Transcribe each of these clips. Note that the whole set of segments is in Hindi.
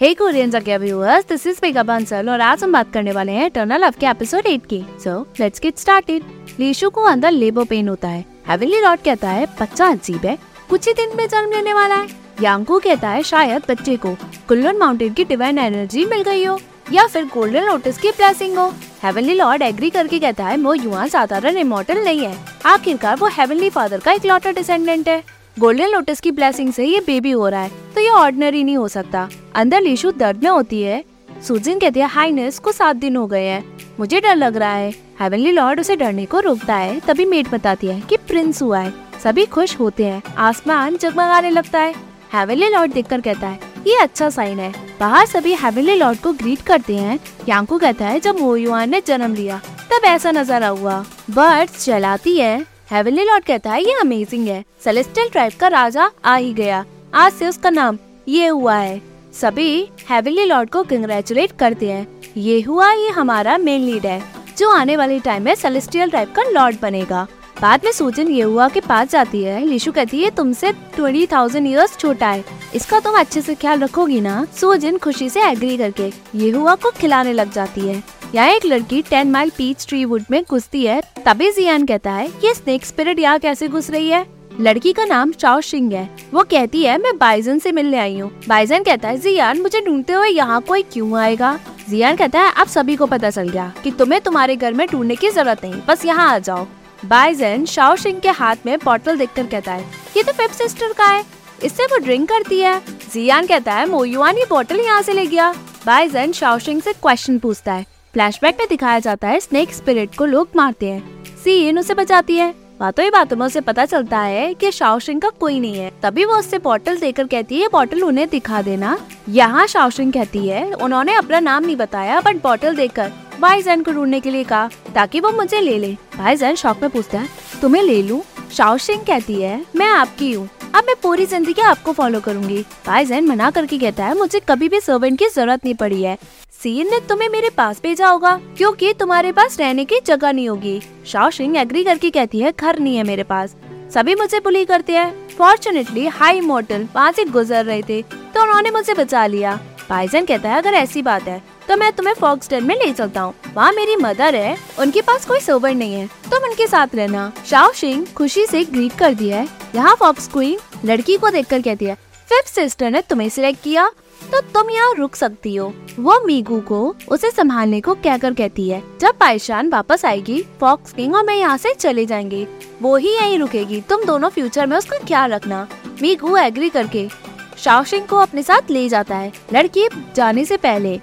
हे कोरियन जगह viewers this is Megha Bansal और आज हम बात करने वाले हैं टर्नल लव के एपिसोड 8 की। So let's get started Lishu को अंदर लेबर पेन होता है। हेवनली लॉर्ड कहता है, बच्चा अजीब है। कुछ ही दिन में जन्म लेने वाला है। यांगू कहता है, शायद बच्चे को कुल्लन माउंटेन की डिवाइन एनर्जी मिल गई हो या फिर गोल्डन लोटस की ब्लेसिंग हो। हेवनली लॉर्ड एग्री करके कहता है वो युवा साधारण इमोटल नहीं है। आखिरकार वो हेवनली फादर का इकलौता डिसेंडेंट है। गोल्डन लोटस की ब्लेसिंग से ये बेबी हो रहा है तो ये ऑर्डिनरी नहीं हो सकता। अंदर लीशु दर्द में होती है। सुजिन कहती है, हाइनेस को सात दिन हो गए हैं। मुझे डर लग रहा है। हेवनली लॉर्ड उसे डरने को रोकता है, तभी मेट बताती है कि प्रिंस हुआ है। सभी खुश होते हैं। आसमान जगमगाने लगता है। हेवनली लॉर्ड देखकर कहता है, ये अच्छा साइन है। बाहर सभी हेवनली लॉर्ड को ग्रीट करते हैं। यांकू कहता है, जब मोयुआन ने जन्म लिया, तब ऐसा नज़ारा हुआ। बर्ड्स चलाती है। हेवनली लॉर्ड कहता है, ये अमेजिंग है। सेलेस्टियल ट्राइब का राजा आ ही गया। आज से उसका नाम ये हुआ है। सभी हेवनली लॉर्ड को कंग्रेचुलेट करते हैं। ये हुआ, ये हमारा मेन लीड है, जो आने वाले टाइम में सेलेस्टियल ट्राइब का लॉर्ड बनेगा। बाद में सूजन ये हुआ के पास जाती है। लिशु कहती है, तुमसे ट्वेंटी थाउज़ेंड ईयर्स छोटा है। इसका तुम अच्छे से ख्याल रखोगी ना? सूजन खुशी से एग्री करके ये हुआ को खिलाने लग जाती है। यहाँ एक लड़की ten mile peach tree wood में घुसती है। तभी जियान कहता है, ये स्नेक स्पिरिट यहाँ कैसे घुस रही है? लड़की का नाम चाओ सिंह है। वो कहती है, मैं बाइजन से मिलने आई हूँ। बाइजन कहता है, जियान, मुझे ढूंढते हुए यहाँ कोई क्यों आएगा? जियान कहता है, अब सभी को पता चल गया कि तुम्हें तुम्हारे घर में ढूँढने की ज़रूरत नहीं। बस यहाँ आ जाओ। बाइजन शाओ सिंह के हाथ में बॉटल देखकर कहता है, ये तो फिफ्थ सिस्टर का है। इससे वो ड्रिंक करती है। जियान कहता है, मोयुआन ये बॉटल यहाँ से ले गया। बाइजन शाओ सिंह से क्वेश्चन पूछता है फ्लैशबैक में दिखाया जाता है स्नेक स्पिरिट को लोग मारते हैं। सीन उसे बचाती है। बातों ही बातों में उसे पता चलता है कि शाओशिंग का कोई नहीं है। तभी वो उससे बॉटल देकर कहती है बॉटल उन्हें दिखा देना। यहाँ शाओशिंग कहती है, उन्होंने अपना नाम नहीं बताया बट बॉटल देकर भाईजान को ढूँढने के लिए कहा, ताकि वो मुझे ले ले। भाई जैन शौक में पूछता है तुम्हें ले लूँ? शाओशिंग कहती है, मैं आपकी हूँ। अब मैं पूरी ज़िंदगी आपको फॉलो करूँगी। भाईजान मना करके कहता है, मुझे कभी भी सर्वेंट की ज़रूरत नहीं पड़ी है। सीन ने तुम्हें मेरे पास भेजा होगा, क्योंकि तुम्हारे पास रहने की जगह नहीं होगी। शाओ सिंह एग्री करके कहती है, घर नहीं है मेरे पास। सभी मुझे बुली करते हैं। फॉर्चुनेटली हाई मोटल वहाँ से गुजर रहे थे तो उन्होंने मुझे बचा लिया। भाईजन कहता है, अगर ऐसी बात है तो मैं तुम्हें फॉक्सटन में ले चलता हूँ। वहाँ मेरी मदर है, उनके पास कोई सोबर नहीं है। तुम उनके साथ रहना। शाओ सिंह खुशी से ग्रीट कर दिया है। यहाँ फॉक्स क्वीन लड़की को देखकर कहती है फिफ्थ सिस्टर ने तुम्हें सिलेक्ट किया तो तुम यहाँ रुक सकती हो। वो मीगू को, उसे संभालने को कहकर कहती है, जब पाइशान वापस आएगी फॉक्स किंग और मैं यहाँ से चले जाएँगे। वो ही यहीं रुकेगी। तुम दोनों फ्यूचर में उसका ख्याल रखना। मीगू एग्री करके शाओशिंग को अपने साथ ले जाता है। लड़की जाने से पहले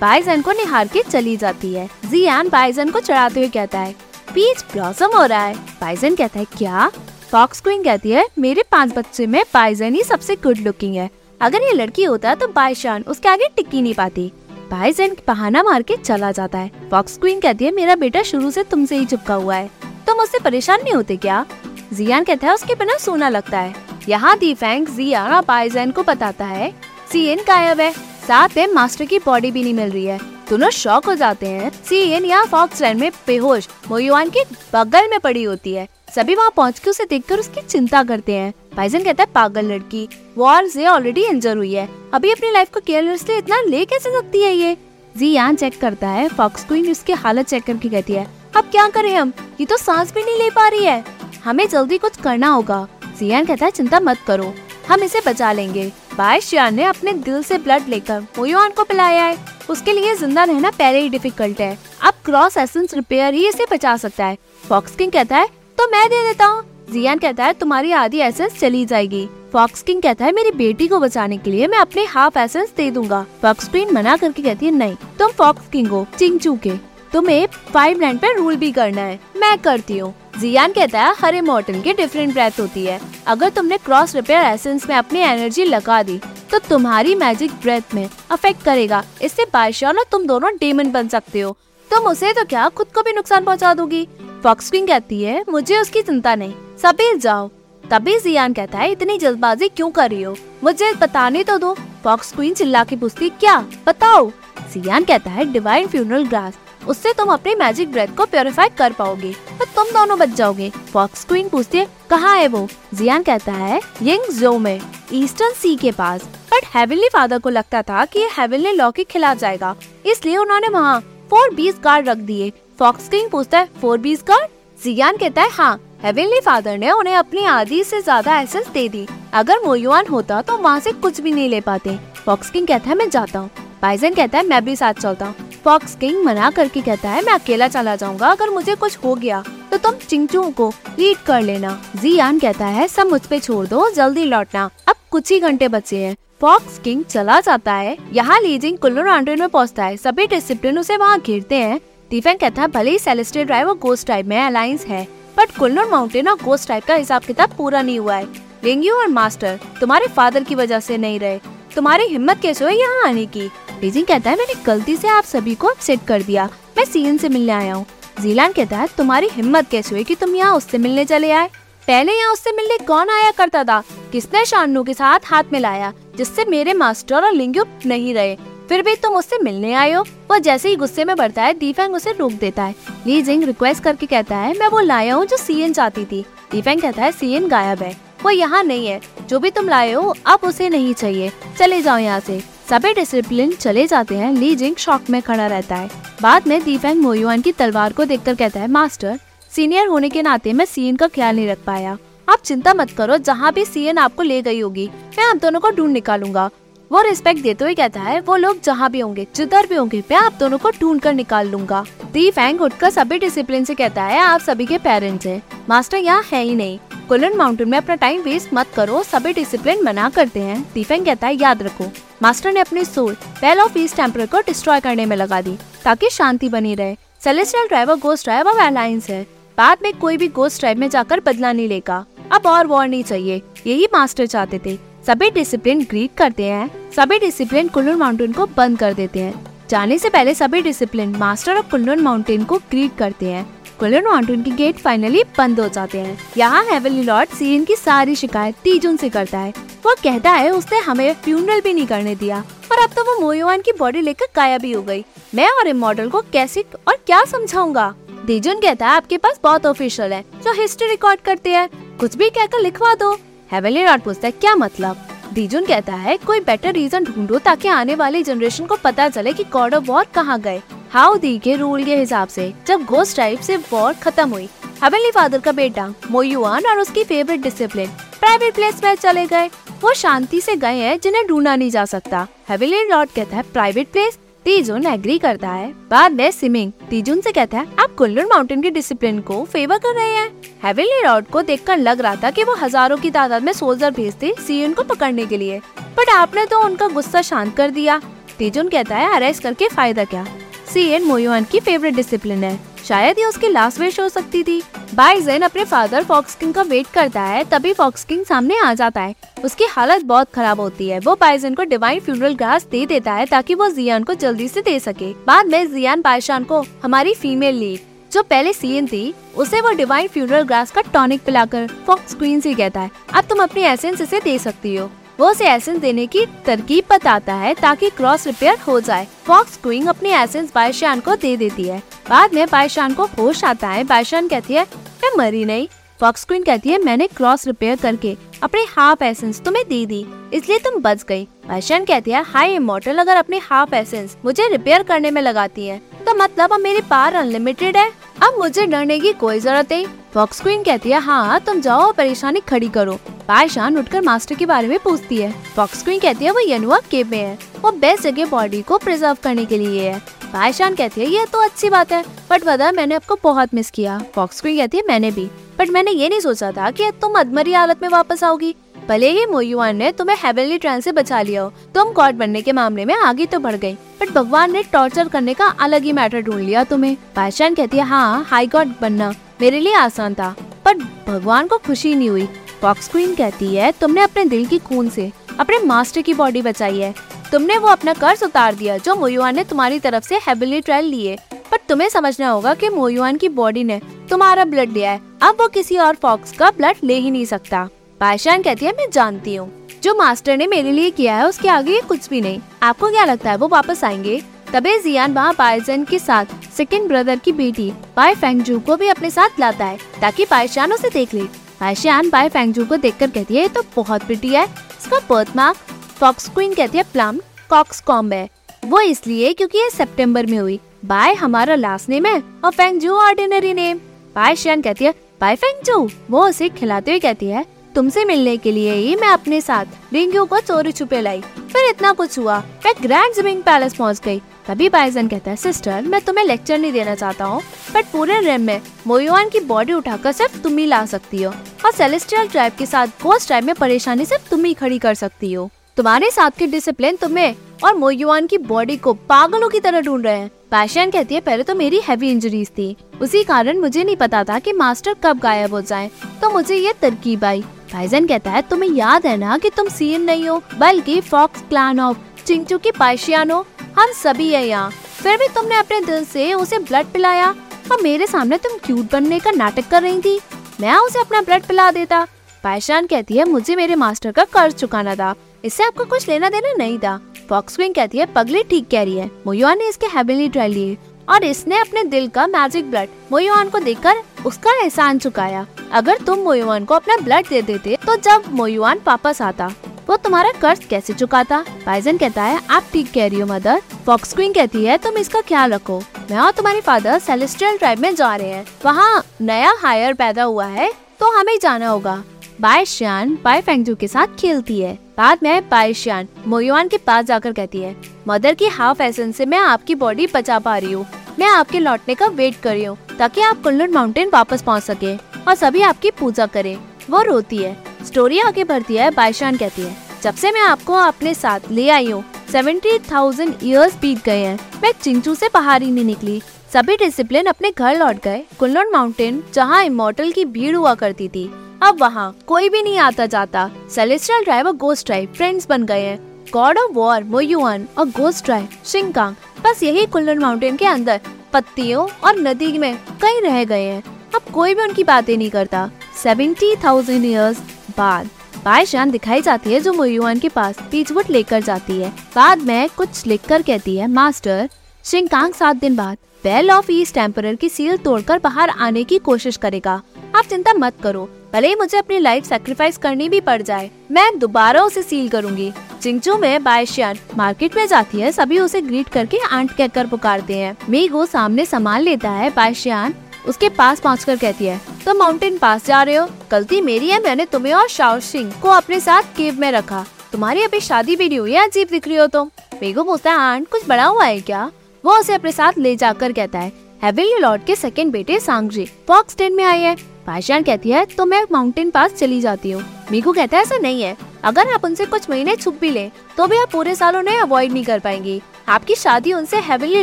बाइजन को निहार के चली जाती है। जियान बाइजन को चढ़ाते हुए कहता है पीच ब्लॉसम हो रहा है। बाइजन कहता है, क्या? फॉक्स क्वीन कहती है, मेरे पाँच बच्चे में बाइजन ही सबसे गुड लुकिंग है। अगर ये लड़की होता तो बाईशान उसके आगे टिकी नहीं पाती। बाईजन बहाना मार के चला जाता है। फॉक्स क्वीन कहती है, मेरा बेटा शुरू से तुमसे ही चिपका हुआ है। तुम उससे परेशान नहीं होते क्या? जियान कहता है, उसके बिना सोना लगता है। यहाँ दी फैंक जियान और को बताता है, सीएन गायब है। साथ में मास्टर की बॉडी भी नहीं मिल रही है। दोनों शौक हो जाते हैं। सीएन यहाँ फॉक्स में बेहोश, मोयुआन के बगल में पड़ी होती है। सभी वहाँ पहुँच के उसे देखकर उसकी चिंता करते हैं। पाइजन कहता है, पागल लड़की, वॉर से ऑलरेडी इंजर हुई है। अभी अपनी लाइफ को केयरलेसली इतना ले कैसे सकती है ये? जी यहाँ चेक करता है। फॉक्स क्वीन उसकी हालत चेक करके कहती है, अब क्या करें हम? ये तो सांस भी नहीं ले पा रही है। हमें जल्दी कुछ करना होगा। जियान कहता है, चिंता मत करो, हम इसे बचा लेंगे। बाईशियान ने अपने दिल से ब्लड लेकर मोयुआन को पिलाया है। उसके लिए ज़िंदा रहना पहले ही डिफ़िकल्ट है। अब क्रॉस एसेंस रिपेयर ही इसे बचा सकता है। फॉक्स किंग कहता है तो मैं दे देता हूँ। जियान कहता है, तुम्हारी आधी एसेंस चली जाएगी। फॉक्स किंग कहता है, मेरी बेटी को बचाने के लिए मैं अपने हाफ़ एसेंस दे दूँगा। फॉक्स क्वीन मना करके कहती है, नहीं, तुम फॉक्स किंग हो चिंग के। तुम्हें फाइव लैंड पे रूल भी करना है। मैं करती हूँ। जियान कहता है, हर इमोर्टन की डिफरेंट ब्रेथ होती है। अगर तुमने क्रॉस रिपेयर एसेंस में अपनी एनर्जी लगा दी तो तुम्हारी मैजिक ब्रेथ में अफेक्ट करेगा। इससे बादशाह तुम दोनों डेमन बन सकते हो। तुम उसे तो क्या खुद को भी नुकसान पहुँचा दोगी? फॉक्स क्वीन कहती है, मुझे उसकी चिंता नहीं। सभी जाओ। तभी जियान कहता है, इतनी जल्दबाजी क्यों कर रही हो? मुझे बताने तो दो। फॉक्स क्वीन चिल्ला के पूछती, क्या? बताओ? जियान कहता है डिवाइन फ्यूनरल ग्रास उससे तुम अपने मैजिक ब्रेथ को प्योरीफाई कर पाओगे। तो तुम दोनों बच जाओगे। फॉक्स क्वीन पूछती है, कहाँ है वो? जियान कहता है, यंग जो में ईस्टर्न सी के पास. बट हेवनली फादर को लगता था कि ये हेवनली लॉ के खिलाफ जाएगा। इसलिए उन्होंने वहाँ फोर बीस कार्ड रख दिए। फॉक्स किंग पूछता है फोर बीस कार्ड जियान कहता है हाँ हेवनली फादर ने उन्हें अपनी आधी से ज़्यादा एसेंस दे दी। अगर मोयुआन होता तो वहाँ से कुछ भी नहीं ले पाते। फॉक्स किंग कहता है, मैं जाता हूँ। बाइजन कहता है, मैं भी साथ चलता हूँ। फॉक्स किंग मना करके कहता है, मैं अकेला चला जाऊँगा, अगर मुझे कुछ हो गया तो तुम चिंचू को लीड कर लेना जियान कहता है, सब मुझ पे छोड़ दो, जल्दी लौटना। अब कुछ ही घंटे बचे हैं। फॉक्स किंग चला जाता है, यहाँ लीजिंग कुल्लू आंड्रेन में पहुँचता है। सभी डिसिप्लिन उसे वहाँ घिरते हैं। टीफेंग कहता है, भले ही सेलेस्टियल ड्राइव और गोस्ट टाइप में अलायंस है बट कुल्लू माउंटेन और गोस्ट टाइप का हिसाब किताब पूरा नहीं हुआ है। लेंग्यू और मास्टर तुम्हारे फादर की वजह से नहीं रहे। तुम्हारी हिम्मत कैसे हुई यहाँ आने की? लीजिंग कहता है, मैंने गलती से आप सभी को अपसेट कर दिया। मैं सीएन से मिलने आया हूँ। जीलान कहता है, तुम्हारी हिम्मत कैसे हुई कि तुम यहाँ उससे मिलने चले आए? पहले यहाँ उससे मिलने कौन आया करता था? किसने शानू के साथ हाथ मिलाया, जिससे मेरे मास्टर और लिंग्यू नहीं रहे? फिर भी तुम उससे मिलने आए हो? वो जैसे ही गुस्से में बढ़ता है, दीफेंग उसे रोक देता है। ली जिंग रिक्वेस्ट करके कहता है, मैं वो लाया हूँ जो सीएन चाहती थी। दीफेंग कहता है, सीएन गायब है। वो यहाँ नहीं है। जो भी तुम लाए हो, अब उसे नहीं चाहिए। चले जाओ यहाँ से। सभी डिसिप्लिन चले जाते हैं। ली जिंग शॉक में खड़ा रहता है। बाद में दीफेंग मोयुआन की तलवार को देखकर कहता है मास्टर सीनियर होने के नाते मैं सीएन का ख्याल नहीं रख पाया। आप चिंता मत करो, जहाँ भी सीएन आपको ले गई होगी, मैं आप दोनों को ढूंढ निकालूँगा। वो रिस्पेक्ट देते हुए कहता है, वो लोग जहाँ भी होंगे, जिधर भी होंगे, मैं आप दोनों को ढूंढ कर निकाल लूँगा। दी फैंग उठकर सभी डिसिप्लिन से कहता है, आप सभी के पेरेंट्स हैं। मास्टर यहाँ है ही नहीं। कुलन माउंटेन में अपना टाइम वेस्ट मत करो, सभी डिसिप्लिन मना करते हैं। दीफेंग कहता है, याद रखो, मास्टर ने अपनी soul bell of east temper को डिस्ट्रॉय करने में लगा दी, ताकि शांति बनी रहे। सेलेस्टियल ड्राइवर गोस्ट ड्राइव अब अलायंस है। बाद में कोई भी गोस्ट ड्राइव में जाकर बदला नहीं लेगा। अब और वॉर नहीं चाहिए, यही मास्टर चाहते थे। सभी डिसिप्लिन ग्रीट करते हैं, सभी डिसिप्लिन कुल्लू माउंटेन को बंद कर देते हैं। जाने से पहले सभी discipline master of Kunlun mountain को ग्रीट करते हैं। कुल्लू माउंटेन की गेट फाइनली बंद हो जाते हैं। यहाँ हेवली लॉर्ड सीन की सारी शिकायत तीजुन से करता है। वो कहता है, उसने हमें फ्यूनरल भी नहीं करने दिया। और अब तो वो मोयोवान की बॉडी लेकर गायब भी हो गई। मैं और इन मॉडल को कैसे और क्या समझाऊँगा? दीजुन कहता है, आपके पास बहुत ऑफिशियल है, जो हिस्ट्री रिकॉर्ड करते हैं। कुछ भी कहकर लिखवा दो। हेवली लॉर्ड पूछता है, क्या मतलब? दीजुन कहता है, कोई बेटर रीजन ढूंढो ताकि आने वाली जनरेशन को पता चले कि गॉड ऑफ़ वॉर कहाँ गए। हाउ दी के रूल के हिसाब से जब गोस्ट टाइप से वॉर खत्म हुई हवेली फादर का बेटा मोयुआन और उसकी फेवरेट डिसिप्लिन प्राइवेट प्लेस में चले गए। वो शांति से गए हैं जिन्हें ढूंढा नहीं जा सकता। हवेली लॉर्ड कहता है प्राइवेट प्लेस तीजुन एग्री करता है। बाद में सिमिंग तीजुन से कहता है, आप कुल्लू माउंटेन की डिसिप्लिन को फेवर कर रहे हैं। हेवनली लॉर्ड को देखकर लग रहा था कि वो हज़ारों की तादाद में सोल्जर भेजते सीएन को पकड़ने के लिए। बट आपने तो उनका गुस्सा शांत कर दिया। तीजुन कहता है अरेस्ट करके फ़ायदा क्या? सीएन मोयुआन की फेवरेट डिसिप्लिन है। शायद ये उसकी लास्ट विश हो सकती थी। बाइजन अपने फादर फॉक्स किंग का वेट करता है, तभी फॉक्स किंग सामने आ जाता है। उसकी हालत बहुत खराब होती है। वो बाइजन को डिवाइन फ्यूनरल ग्रास दे देता है ताकि वो जियान को जल्दी से दे सके। बाद में जियान बाइशान को हमारी फीमेल लीड जो पहले सीएन थी, उसे वो डिवाइन फ्यूनरल ग्रास का टॉनिक पिलाकर फॉक्स क्वीन से कहता है। अब तुम अपनी एसेंस इसे दे सकती हो। वो उसे एसेंस देने की तरकीब बताता है ताकि क्रॉस रिपेयर हो जाए। फॉक्स क्वीन अपनी एसेंस बायशान को दे देती है। बाद में बायशान को होश आता है। बायशान कहती है, मैं मरी नहीं। फॉक्स क्वीन कहती है, मैंने क्रॉस रिपेयर करके अपने हाफ़ एसेंस तुम्हें दे दी, इसलिए तुम बच गई। बायशान कहती है हाई इमोटल अगर अपने हाफ़ एसेंस मुझे रिपेयर करने में लगाती है तो मतलब अब मेरी पार अनलिमिटेड है? अब मुझे डरने की कोई ज़रूरत नहीं। फॉक्स क्वीन कहती है हाँ तुम जाओ और परेशानी खड़ी करो। पायशान उठकर मास्टर के बारे में पूछती है। फॉक्स क्वीन कहती है, वो यनुआ केव में है। वो बेस्ट जगह बॉडी को प्रिजर्व करने के लिए है। पायशान कहती है, ये तो अच्छी बात है बट बता, मैंने आपको बहुत मिस किया। फॉक्स क्वीन कहती है, मैंने भी बट मैंने ये नहीं सोचा था कि तुम अदमरी हालत में वापस आओगी। भले ही मोयुआन ने तुम्हें हेवनली ट्रेन से बचा लिया हो, तुम गॉड बनने के मामले में आगे तो बढ़ गई बट भगवान ने टॉर्चर करने का अलग ही मैटर ढूंढ लिया तुम्हें। पायशान कहती है हाँ हाई गॉड बनना मेरे लिए आसान था पर भगवान को खुशी नहीं हुई। फॉक्स क्वीन कहती है, तुमने अपने दिल की खून से अपने मास्टर की बॉडी बचाई है। तुमने वो अपना कर्ज उतार दिया जो मोयुआन ने तुम्हारी तरफ़ से हेबिली ट्रायल लिए। पर तुम्हें समझना होगा कि मोयुआन की बॉडी ने तुम्हारा ब्लड लिया है। अब वो किसी और फॉक्स का ब्लड ले ही नहीं सकता। पाशान कहती है, मैं जानती हूँ। जो मास्टर ने मेरे लिए किया है, उसके आगे कुछ भी नहीं। आपको क्या लगता है, वो वापस आएँगे? तबे जियान वहाँ बाइजन के साथ सेकंड ब्रदर की बेटी बाय फेंगजू को भी अपने साथ लाता है, ताकि पायशान उसे देख ले। पायशान बाय फेंगजू को देखकर कहती है तो बहुत प्रिटी है। इसका बर्थ मार्क फॉक्स क्वीन कहती है प्लम कॉक्स कॉम्ब है। वो इसलिए क्योंकि ये सितंबर में हुई। बाय हमारा लास्ट नेम है और फेंगजू ऑर्डिनरी नेम बाय शियान कहती है, बाय फेंगजू। वो उसे खिलाते हुए कहती है तुमसे मिलने के लिए ही मैं अपने साथ रिंग्यू को चोरी छुपे लाई। फिर इतना कुछ हुआ, मैं ग्रैंड जिमिंग पैलेस पहुँच गई। तभी बाइजन कहता है सिस्टर मैं तुम्हें लेक्चर नहीं देना चाहता हूँ बट पूरे रेम में मोयुआन की बॉडी उठाकर सिर्फ़ तुम ही ला सकती हो, और सेलेस्टियल ट्राइब के साथ गोस्ट ट्राइब में परेशानी सिर्फ़ तुम ही खड़ी कर सकती हो। तुम्हारे साथ के डिसिप्लिन तुम्हें और मोयुआन की बॉडी को पागलों की तरह ढूंढ रहे हैं। पैशन कहती है, पहले तो मेरी हैवी इंजरीज थी। उसी कारण मुझे नहीं पता था कि मास्टर कब गायब हो जाए तो मुझे ये तरकीब आई। भाईजन कहता है, तुम्हें याद है ना कि तुम सीन नहीं हो, बल्कि फॉक्स क्लान ऑफ़ चिंचू की पाशियान हो हम सभी है यहाँ। फिर भी तुमने अपने दिल से उसे ब्लड पिलाया और मेरे सामने तुम क्यूट बनने का नाटक कर रही थी। मैं उसे अपना ब्लड पिला देता। पायशान कहती है, मुझे मेरे मास्टर का कर्ज चुकाना था। इससे आपको कुछ लेना देना नहीं था। फॉक्स क्वीन कहती है, पगली ठीक कह रही है। मोयुआन ने इसके हेबिली ट्राई लिए। और इसने अपने दिल का मैजिक ब्लड मोयुआन को देकर उसका एहसान चुकाया। अगर तुम मोयुआन को अपना ब्लड दे देते तो जब मोयुआन वापस आता, वो तुम्हारा कर्ज कैसे चुकाता? पाइजन कहता है, आप ठीक कह रही हो मदर फॉक्स क्वीन कहती है, तुम इसका ख्याल रखो। मैं और तुम्हारी फादर सेलेस्टियल ट्राइब में जा रहे हैं। वहाँ नया हायर पैदा हुआ है तो हमें जाना होगा। बाय श्यान बाय फेंगजू के साथ खेलती है। बाद में बाय श्यान मोयुआन के पास जाकर कहती है, मदर की हाफ़ एसेंस से मैं आपकी बॉडी बचा पा रही हूँ। मैं आपके लौटने का वेट कर रही हूँ, ताकि आप कुल्लू माउंटेन वापस पहुँच सके और सभी आपकी पूजा करें। वो रोती है। स्टोरी आगे बढ़ती है बायशान कहती है, जब से मैं आपको अपने साथ ले आई हूँ सेवेंटी थाउज़ेंड ईयर्स बीत गए हैं। मैं चिंचू से बाहर ही नहीं निकली। सभी डिसिप्लिन अपने घर लौट गए। कुल्लू माउंटेन जहाँ इमोटल की भीड़ हुआ करती थी। अब वहाँ कोई भी नहीं आता जाता। सेलेस्टियल ड्राइव और गोस्ट ड्राइव फ्रेंड्स बन गए हैं। गॉड ऑफ़ वॉर मोयुआन और गोस्ट ड्राइव शिंकांग बस यही कुल्लर माउंटेन के अंदर पत्तियों और नदी में कई रह गए हैं। अब कोई भी उनकी बातें नहीं करता। सेवेंटी थाउज़ेंड ईयर्स बाद बायशान दिखाई जाती है जो मोयुआन के पास पीचवुड लेकर जाती है। बाद में कुछ लिखकर कहती है, मास्टर शिंकांग सात दिन बाद बेल ऑफ़ ईस्ट टेम्पर की सील तोड़कर बाहर आने की कोशिश करेगा। आप चिंता मत करो, भले ही मुझे अपनी लाइफ सेक्रीफाइस करनी भी पड़ जाए। मैं दोबारा उसे सील करूँगी। चिंचू में बायशियान मार्केट में जाती है, सभी उसे ग्रीट करके आंट कहकर पुकारते हैं। मीगो सामने सामान लेता है बायशियान, उसके पास पहुंचकर कहती है तो माउंटेन पास जा रहे हो? गलती मेरी है, मैंने तुम्हें और शाओ सिंह को अपने साथ केव में रखा। तुम्हारी अभी शादी भी नहीं हुई है, अजीब दिख रही हो तुम। मेगो पूछता है, आंट, कुछ बड़ा हुआ है क्या? वो उसे अपने साथ ले जाकर कहता है, हेविली लॉर्ड के सेकंड बेटे सांगजी फॉक्स टेन में आए हैं। पाशान कहती है तो मैं माउंटेन पास चली जाती हूँ। मीकू कहता है, ऐसा नहीं है। अगर आप उनसे कुछ महीने छुप भी ले तो भी आप पूरे साल उन्हें अवॉइड नहीं कर पाएँगी। आपकी शादी उनसे हेविली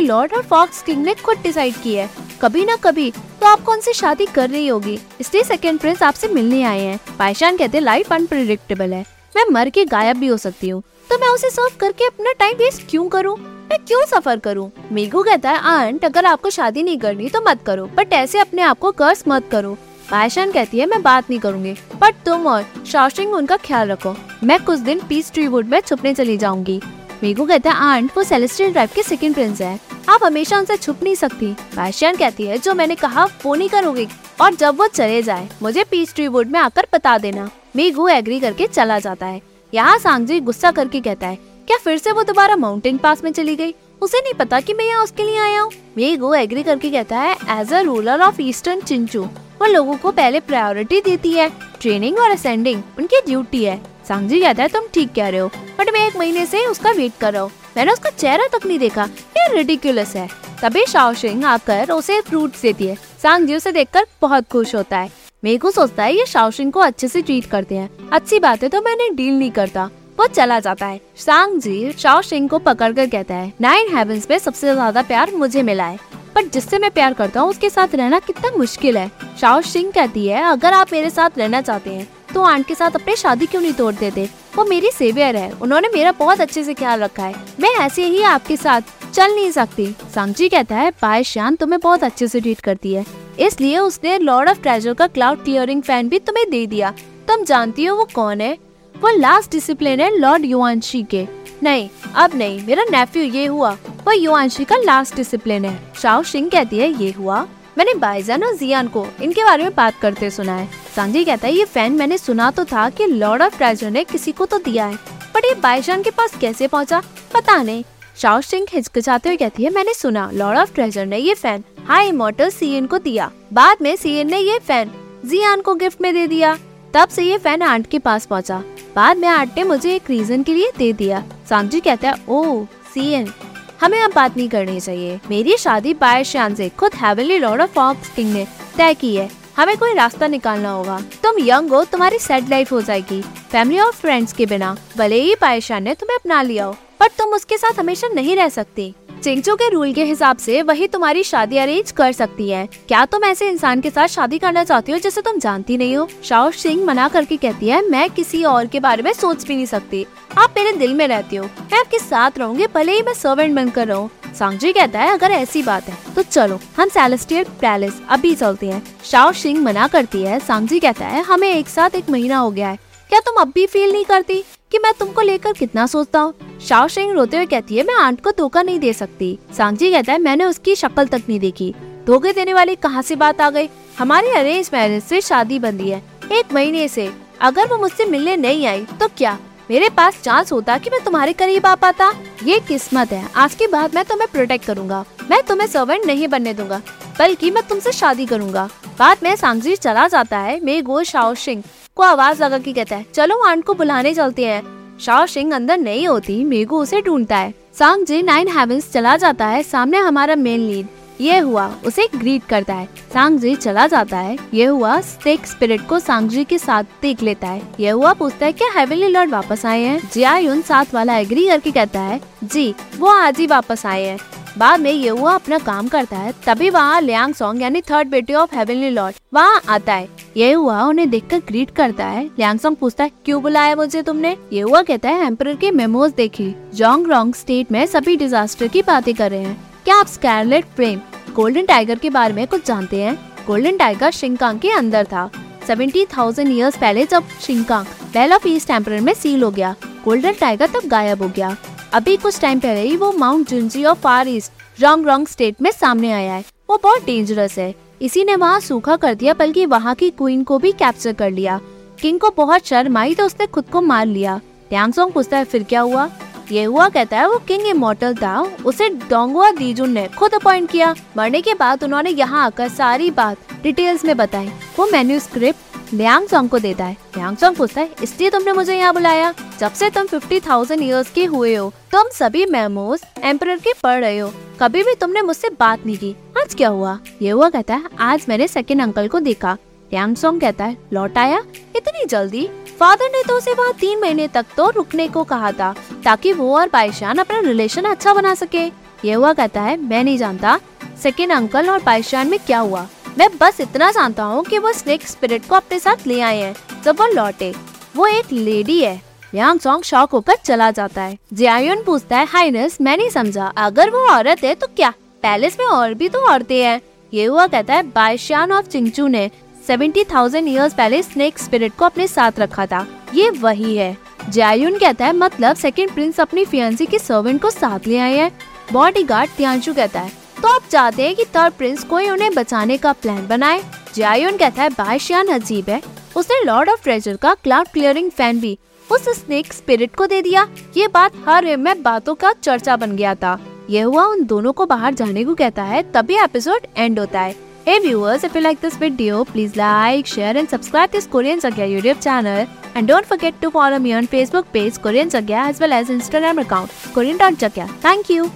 लॉर्ड और फॉक्स किंग ने खुद डिसाइड की है। कभी ना कभी तो आपको उनसे शादी कर रही होगी। इसलिए सेकेंड प्रिंस आपसे मिलने आए हैं। पायशान कहते हैं लाइफ अनप्रिडिक्टेबल है। मैं मर के गायब भी हो सकती हूँ। तो मैं उसे सर्व करके अपना टाइम वेस्ट क्यों करूँ? मैं क्यों सफ़र करूँ? मीगू कहता है आंट अगर आपको शादी नहीं करनी तो मत करो। बट ऐसे अपने आप को कर्ज मत करो। पायशान कहती है, मैं बात नहीं करूँगी पर तुम और शाओशिंग उनका ख्याल रखो। मैं कुछ दिन पीस ट्री वुड में छुपने चली जाऊँगी। मीगू कहता है, आंट, वो सेलेस्टियल ड्राइव के सेकंड प्रिंस है। आप हमेशा उनसे छुप नहीं सकती। पायशान कहती है, जो मैंने कहा, वो नहीं करोगी, और जब वो चले जाए, मुझे पीस ट्री वुड में आकर बता देना। मीगू एग्री करके चला जाता है। यहाँ सांगजी गुस्सा करके कहता है, क्या फिर से वो दोबारा माउंटेन पास में चली गई? उसे नहीं पता कि मैं यहाँ उसके लिए आया हूँ? मीगू एग्री करके कहता है as a ruler of eastern Chinchu वो लोगों को पहले प्रायोरिटी देती है ट्रेनिंग और असेंडिंग उनकी ड्यूटी है। सांगजी कहता है, तुम ठीक कह रहे हो बट मैं एक महीने से उसका वेट कर रहा हूँ। मैंने उसका चेहरा तक नहीं देखा, ये रिडिकुलस है। तभी शाओशिंग आकर उसे फ्रूट देती है। सांगजी उसे देखकर बहुत खुश होता है। मेघू सोचता है, ये शाओशिंग को अच्छे से ट्रीट करते हैं। अच्छी बात है तो मैंने डील नहीं करता। वो चला जाता है। सांग जी शाओ सिंह को पकड़कर कहता है नाइन हेवंस पे सबसे ज़्यादा प्यार मुझे मिला है। पर जिससे मैं प्यार करता हूँ, उसके साथ रहना कितना मुश्किल है। शाओ सिंह कहती है, अगर आप मेरे साथ रहना चाहते हैं तो आंट के साथ अपनी शादी क्यों नहीं तोड़ देते? वो मेरी सेवियर है, उन्होंने मेरा बहुत अच्छे से ख्याल रखा है। मैं ऐसे ही आपके साथ चल नहीं सकती। सांगजी कहता है पाय श्यान तुम्हें बहुत अच्छे से ट्रीट करती है। इसलिए उसने लॉर्ड ऑफ़ ट्रेजर का क्लाउड क्लियरिंग फ़ैन भी तुम्हें दे दिया। तुम जानती हो वो कौन है? वो लास्ट डिसिप्लिन है लॉर्ड युवानशी के। नहीं, अब नहीं, मेरा नेफ्यू ये हुआ। वो युवानशी का लास्ट डिसिप्लिन है। शाओ सिंह कहती है, ये हुआ। मैंने बाइजन और जियान को इनके बारे में बात करते सुना है। सांजी कहता है, ये फ़ैन मैंने सुना तो था कि लॉर्ड ऑफ़ ट्रेजर ने किसी को तो दिया है। पर ये बाईशान के पास कैसे पहुँचा? पता नहीं। शाओ सिंह हिचकिचाते हुए कहती है, मैंने सुना लॉर्ड ऑफ़ ट्रेजर ने ये फ़ैन हाई इमोटल सीएन को दिया। बाद में सीएन ने ये फ़ैन जियान को गिफ्ट में दे दिया। तब से ये फ़ैन आंट के पास पहुँचा। बाद में आंट ने मुझे एक रीजन के लिए दे दिया। सांगजी कहता है, ओ, सीएन, हमें अब बात नहीं करनी चाहिए। मेरी शादी बायशान से खुद heavenly lord of fox king ने तय की है। हमें कोई रास्ता निकालना होगा। तुम यंग हो, तुम्हारी सेट लाइफ हो जाएगी। फैमिली और फ्रेंड्स के बिना, भले ही पायशान ने तुम्हें अपना लिया हो, पर तुम उसके साथ हमेशा नहीं रह सकती। चिंचो के रूल के हिसाब से वही तुम्हारी शादी अरेंज कर सकती है। क्या तुम ऐसे इंसान के साथ शादी करना चाहती हो जिसे तुम जानती नहीं हो? शाओ सिंह मना करके कहती है, मैं किसी और के बारे में सोच भी नहीं सकती। आप मेरे दिल में रहती हो। मैं आपके साथ रहूँगी, भले ही मैं सर्वेंट बनकर रहूँ। सांगजी कहता है, अगर ऐसी बात है तो चलो, हम सेलेस्टियल पैलेस अभी चलते हैं। शाओ सिंह मना करती है। सांगजी कहता है, हमें एक साथ एक महीना हो गया है। क्या तुम अब भी फील नहीं करती? कि मैं तुमको लेकर कितना सोचता हूँ। शाओ सिंह रोते हुए कहती है, मैं आंट को धोखा नहीं दे सकती। सांगजी कहता है, मैंने उसकी शक्ल तक नहीं देखी। धोखे देने वाली कहाँ से बात आ गई? हमारी अरेंज मैरिज से शादी बंदी है, एक महीने से। अगर वो मुझसे मिलने नहीं आई तो क्या? मेरे पास चांस होता कि मैं तुम्हारे करीब आ पाता? ये किस्मत है। आज के बाद मैं तुम्हें प्रोटेक्ट करूँगा। मैं तुम्हें सर्वेंट नहीं बनने दूँगा, बल्कि मैं तुमसे शादी करूँगा। बाद में सांगजी चला जाता है मेरे गो शाओ सिंह को आवाज़ लगा के कहता है, चलो, आंट को बुलाने चलते हैं। शाओ सिंह अंदर नहीं होती मेगो उसे ढूंढता है। सांग जी नाइन हेवंस चला जाता है, सामने हमारा मेन लीड। ये हुआ, उसे ग्रीट करता है। सांगजी चला जाता है। ये हुआ स्टेक स्पिरिट को सांग जी के साथ देख लेता है। ये हुआ, पूछता है, क्या हेवनली लॉर्ड वापस आए हैं? जिया साथ वाला एग्री करके कहता है, जी, वो आज ही वापस आए हैं। बाद में ये हुआ अपना काम करता है, तभी वहाँ लियांग सॉन्ग यानी थर्ड बेटी ऑफ़ हेवनली लॉर्ड वहाँ आता है। ये हुआ उन्हें देखकर ग्रीट करता है। लियांग सॉन्ग पूछता है, क्यों बुलाया मुझे तुमने? ये हुआ कहता है एम्पर के मेमोज देखी। जोंग रोंग स्टेट में सभी डिजास्टर की बातें कर रहे हैं। क्या आप स्कैरलेट फ्रेम गोल्डन टाइगर के बारे में कुछ जानते हैं? गोल्डन टाइगर शिंकांग के अंदर था। सेवेंटी थाउज़ेंड ईयर्स पहले जब शिंकांग बेल ऑफ़ ईस्ट टेम्पर में सील हो गया गोल्डन टाइगर तब गायब हो गया। अभी कुछ टाइम पहले ही वो माउंट जुंजी और फार ईस्ट रॉन्ग रॉन्ग स्टेट में सामने आया है। वो बहुत डेंजरस है। इसी ने वहाँ सूखा कर दिया, बल्कि वहाँ की क्वीन को भी कैप्चर कर लिया। किंग को बहुत शर्म आई तो उसने खुद को मार लिया। टेंगसोंग पूछता है, फिर क्या हुआ? ये हुआ, कहता है, वो किंग इमोटल था। उसे डोंगुआ दीजुन ने खुद अपॉइंट किया। मरने के बाद उन्होंने यहाँ आकर सारी बात डिटेल्स में बताई। वो मेन्यू स्क्रिप्ट लियांग सॉन्ग को देता है। लियांग सॉन्ग पूछता है, इसलिए तुमने मुझे यहाँ बुलाया? जब से तुम फिफ्टी थाउज़ेंड ईयर्स के हुए हो, तुम सभी मेमोज एम्पर के पढ़ रहे हो। कभी भी तुमने मुझसे बात नहीं की। आज क्या हुआ? ये हुआ कहता है, आज मैंने सेकेंड अंकल को देखा। लियांग सॉन्ग कहता है, लौट आया? इतनी जल्दी? फादर ने तो उसे वहाँ तीन महीने तक तो रुकने को कहा था, ताकि वो और बाईशान अपना रिलेशन अच्छा बना सके। ये हुआ कहता है, मैं नहीं जानता सेकेंड अंकल और बाईशान में क्या हुआ। मैं बस इतना जानता हूँ कि वो स्नेक स्पिरिट को अपने साथ ले आए हैं। जब वो लौटे, वो एक लेडी है। यांग सॉन्ग शॉक होकर चला जाता है। जियायुन पूछता है हाइनेस मैं नहीं समझा। अगर वो औरत है तो क्या? पैलेस में और भी तो औरतें हैं। ये हुआ कहता है बाईशान ऑफ़ चिंचू ने सेवेंटी थाउज़ेंड ईयर्स पहले स्नेक स्पिरिट को अपने साथ रखा था। ये वही है। जायुन कहता है मतलब सेकंड प्रिंस अपनी फियांसी के सर्वेंट को साथ ले आए हैं। बॉडी गार्ड कहता है तो आप चाहते हैं कि थर्ड प्रिंस कोई उन्हें बचाने का प्लान बनाए। जयन कहता है बायशियान अजीब है। उसने लॉर्ड ऑफ़ ट्रेजर का क्लाउड क्लियरिंग फ़ैन भी उस स्नेक स्पिरिट को दे दिया। ये बात हर में बातों का चर्चा बन गया था। यह हुआ उन दोनों को बाहर जाने को कहता है, तभी एपिसोड एंड होता है। Hey viewers if you like this video please like share and subscribe this Korean जगह YouTube channel and don't forget to follow me on Facebook page Korean जगह as well as Instagram account Korean dot जगह थैंक यू